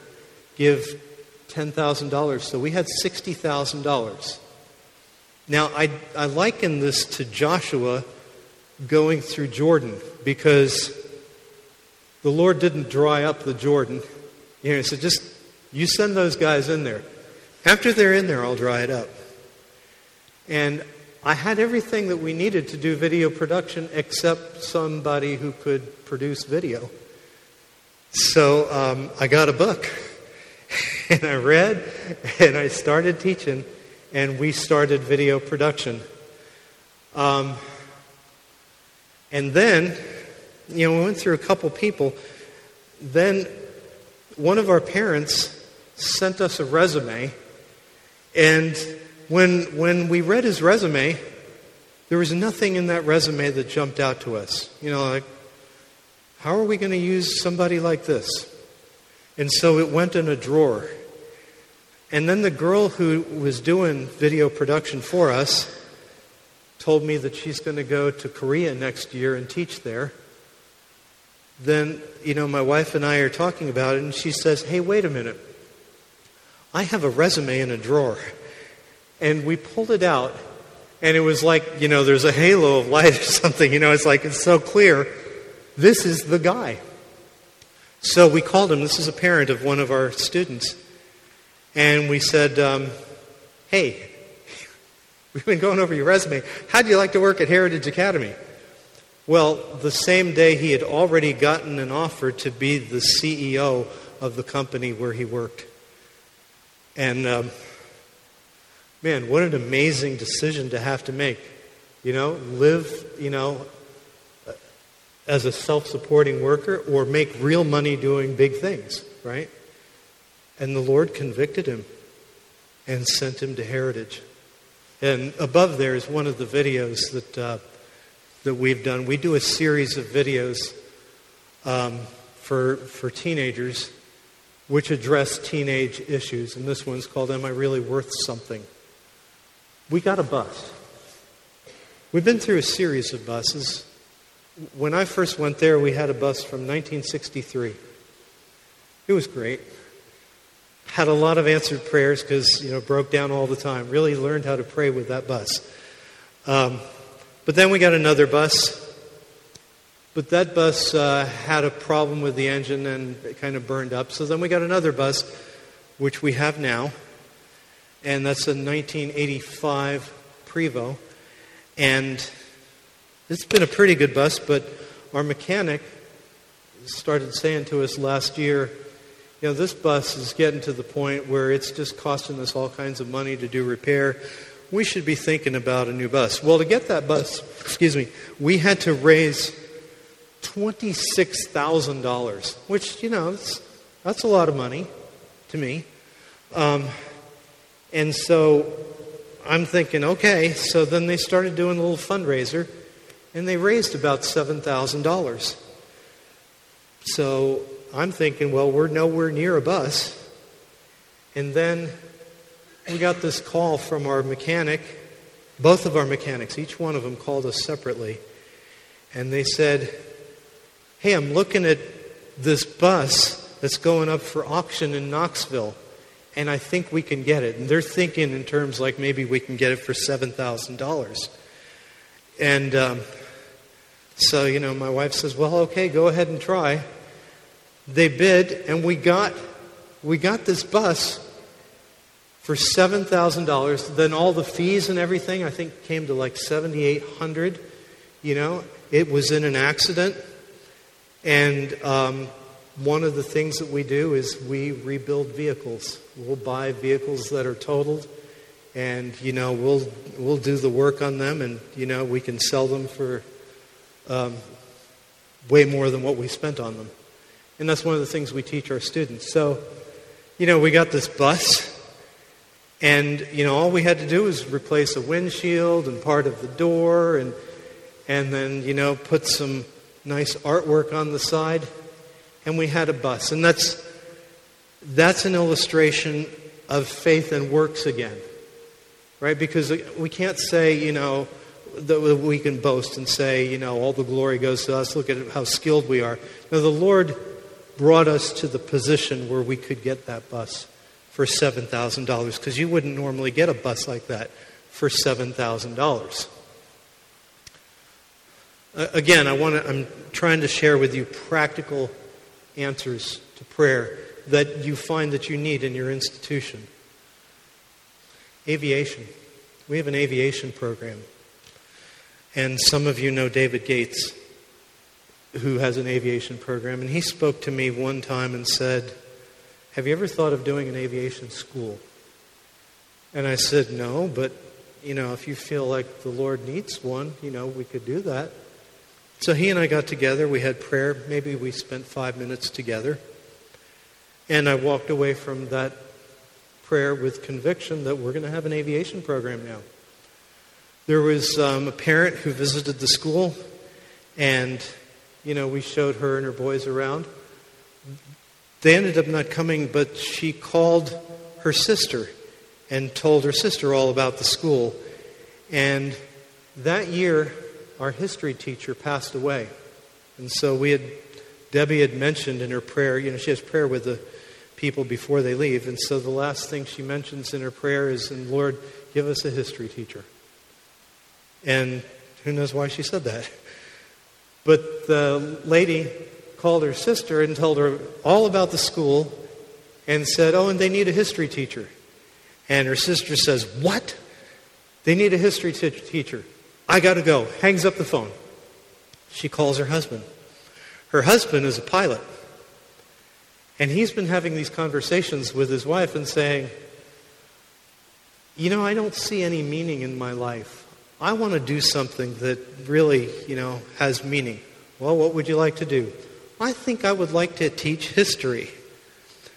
give $10,000. So we had $60,000. Now, I, I liken this to Joshua going through Jordan because the Lord didn't dry up the Jordan. You know, he said, just you send those guys in there. After they're in there, I'll dry it up. And I had everything that we needed to do video production except somebody who could produce video. So um, I got a book and I read and I started teaching and we started video production. Um, and then, you know, we went through a couple people. Then one of our parents sent us a resume and when, when we read his resume, there was nothing in that resume that jumped out to us. You know, like, how are we going to use somebody like this? And so it went in a drawer. And then the girl who was doing video production for us told me that she's going to go to Korea next year and teach there. Then, you know, my wife and I are talking about it, and she says, Hey, wait a minute. I have a resume in a drawer. And we pulled it out, and it was like, you know, there's a halo of light or something. You know, it's like, it's so clear. This is the guy. So we called him. This is a parent of one of our students. And we said, um, Hey, we've been going over your resume. How'd you like to work at Heritage Academy? Well, the same day he had already gotten an offer to be the CEO of the company where he worked. And um, man, what an amazing decision to have to make. You know, live, you know, as a self supporting worker or make real money doing big things, right? And the Lord convicted him and sent him to Heritage. And above there is one of the videos that, uh, that we've done. We do a series of videos um, for, for teenagers which address teenage issues. And this one's called Am I Really Worth Something? We got a bus. We've been through a series of buses. When I first went there, we had a bus from 1963. It was great. Had a lot of answered prayers because, you know, broke down all the time. Really learned how to pray with that bus. Um, but then we got another bus. But that bus uh, had a problem with the engine and it kind of burned up. So then we got another bus, which we have now. And that's a 1985 Prevost. And it's been a pretty good bus, but our mechanic started saying to us last year, you know, this bus is getting to the point where it's just costing us all kinds of money to do repair. We should be thinking about a new bus. Well, to get that bus, excuse me, we had to raise $26,000, which, you know, that's a lot of money to me. Um, and so I'm thinking, okay, so then they started doing a little fundraiser, and they raised about $7,000. So I'm thinking, well, we're nowhere near a bus. And then we got this call from our mechanic, both of our mechanics, each one of them called us separately. And they said, Hey, I'm looking at this bus that's going up for auction in Knoxville, and I think we can get it. And they're thinking in terms like maybe we can get it for $7,000. And um, so, you know, my wife says, Well, okay, go ahead and try. They bid, and we got, we got this bus for $7,000. Then all the fees and everything, I think, came to like 7800 You know, it was in an accident. And um, one of the things that we do is we rebuild vehicles. We'll buy vehicles that are totaled, and you know we'll we'll do the work on them, and you know we can sell them for um, way more than what we spent on them. And that's one of the things we teach our students. So, you know, we got this bus, and, you know, all we had to do was replace a windshield and part of the door, and, and then, you know, put some nice artwork on the side, and we had a bus. And that's, that's an illustration of faith and works again, right? Because we can't say, you know, that we can boast and say, you know, all the glory goes to us. Look at how skilled we are. No, the Lord brought us to the position where we could get that bus for $7,000 because you wouldn't normally get a bus like that for $7,000. Uh, again, I want to, I'm trying to share with you practical answers to prayer that you find that you need in your institution. Aviation. We have an aviation program. And some of you know David Gates, who has an aviation program. And he spoke to me one time and said, Have you ever thought of doing an aviation school? And I said, No, but, you know, if you feel like the Lord needs one, you know, we could do that. So he and I got together. We had prayer. Maybe we spent five minutes together. And I walked away from that prayer with conviction that we're going to have an aviation program now. There was um, a parent who visited the school, and, you know, we showed her and her boys around. They ended up not coming, but she called her sister and told her sister all about the school. And that year, our history teacher passed away. And so we had, Debbie had mentioned in her prayer, you know, she has prayer with the people before they leave. And so the last thing she mentions in her prayer is, and Lord, give us a history teacher. And who knows why she said that. But the lady called her sister and told her all about the school and said, Oh, and they need a history teacher. And her sister says, What? They need a history t- teacher. I got to go. Hangs up the phone. She calls her husband. Her husband is a pilot. And he's been having these conversations with his wife and saying, You know, I don't see any meaning in my life. I want to do something that really, you know, has meaning. Well, what would you like to do? I think I would like to teach history.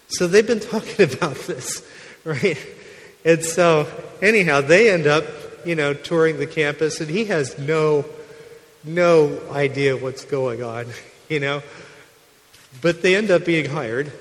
So they've been talking about this, right? And so, anyhow, they end up you know, touring the campus, and he has no, no idea what's going on, you know. But they end up being hired,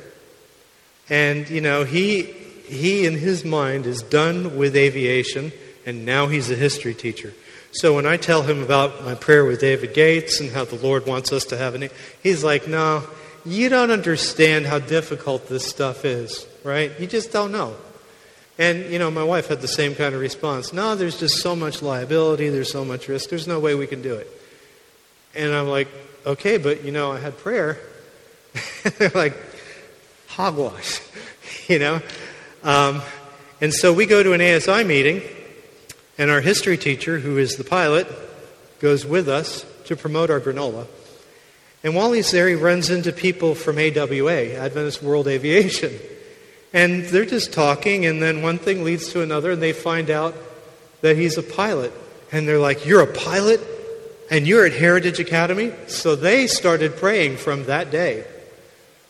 and you know, he he in his mind is done with aviation, and now he's a history teacher. So when I tell him about my prayer with David Gates and how the Lord wants us to have an, he's like, no, you don't understand how difficult this stuff is, right? You just don't know. And, you know, my wife had the same kind of response. No, there's just so much liability, there's so much risk, there's no way we can do it. And I'm like, okay, but, you know, I had prayer. They're like, hogwash, you know? Um, and so we go to an ASI meeting, and our history teacher, who is the pilot, goes with us to promote our granola. And while he's there, he runs into people from AWA, Adventist World Aviation. And they're just talking, and then one thing leads to another, and they find out that he's a pilot. And they're like, You're a pilot? And you're at Heritage Academy? So they started praying from that day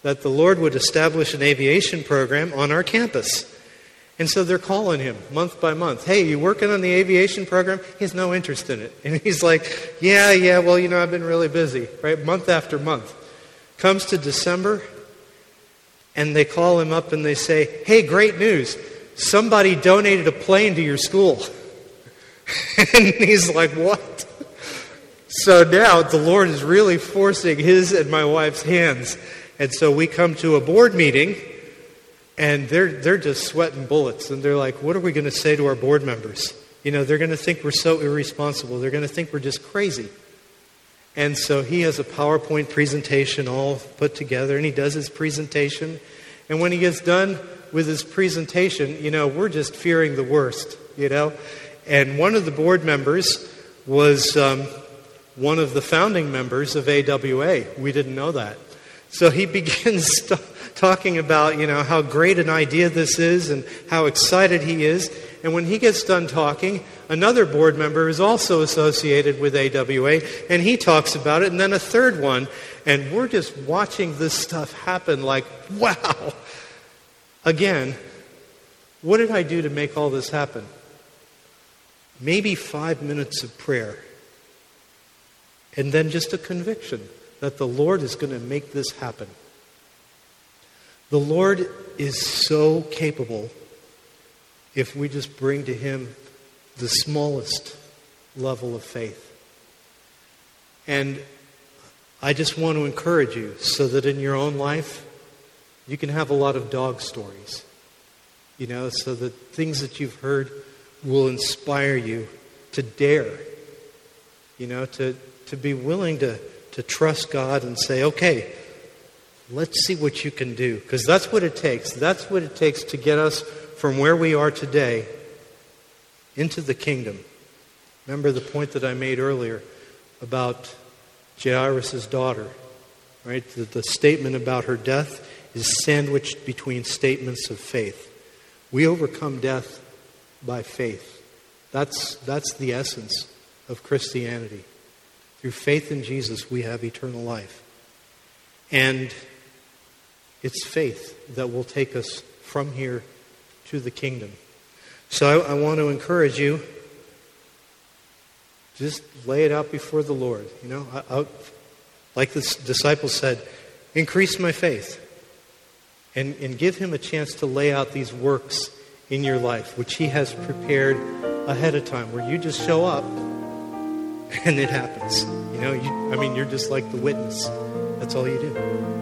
that the Lord would establish an aviation program on our campus. And so they're calling him month by month. Hey, you working on the aviation program? He has no interest in it. And he's like, Yeah, yeah, well, you know, I've been really busy, right? Month after month. Comes to December, and they call him up and they say, Hey, great news. Somebody donated a plane to your school. and he's like, What? So now the Lord is really forcing his and my wife's hands. And so we come to a board meeting and they're, they're just sweating bullets. And they're like, What are we going to say to our board members? You know, they're going to think we're so irresponsible. They're going to think we're just crazy. And so he has a PowerPoint presentation all put together, and he does his presentation. And when he gets done with his presentation, you know, we're just fearing the worst, you know. And one of the board members was um, one of the founding members of AWA. We didn't know that. So he begins talking about, you know, how great an idea this is and how excited he is. And when he gets done talking, another board member is also associated with AWA, and he talks about it, and then a third one. And we're just watching this stuff happen like, wow. Again, what did I do to make all this happen? Maybe five minutes of prayer. And then just a conviction that the Lord is going to make this happen. The Lord is so capable if we just bring to Him the smallest level of faith. And I just want to encourage you so that in your own life, you can have a lot of dog stories. You know, so that things that you've heard will inspire you to dare, you know, to, to be willing to, to trust God and say, okay, let's see what you can do. Because that's what it takes. That's what it takes to get us from where we are today into the kingdom. Remember the point that I made earlier about Jairus' daughter, right? The, the statement about her death is sandwiched between statements of faith. We overcome death by faith. That's, that's the essence of Christianity. Through faith in Jesus, we have eternal life. And it's faith that will take us from here to the kingdom. So I, I want to encourage you just lay it out before the Lord. You know, I, I, like the disciples said, increase my faith. And, and give him a chance to lay out these works in your life, which he has prepared ahead of time, where you just show up and it happens. You know, you, I mean, you're just like the witness. That's all you do.